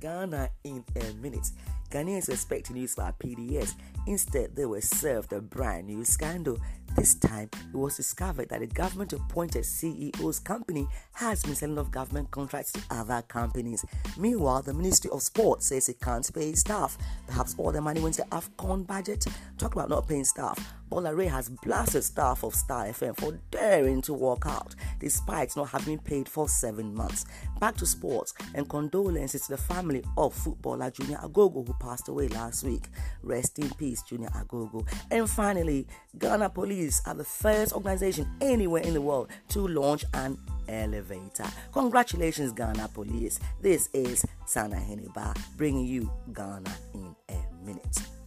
Ghana in a minute. Ghanaians expecting news by PDS. Instead, they were served a brand new scandal. This time, it was discovered that the government appointed CEO's company has been selling off government contracts to other companies. Meanwhile, the Ministry of Sport says it can't pay staff. Perhaps all the money went to AFCON budget. Talk about not paying staff. Bola Ray has blasted staff of Starr FM for daring to walk out despite not having paid for seven months. Back to sports and condolences to the family of footballer Junior Agogo who passed away last week. Rest in peace, Junior Agogo. And finally, Ghana Police are the first organization anywhere in the world to launch an elevator. Congratulations, Ghana Police. This is Sana Heniba bringing you Ghana in a minute.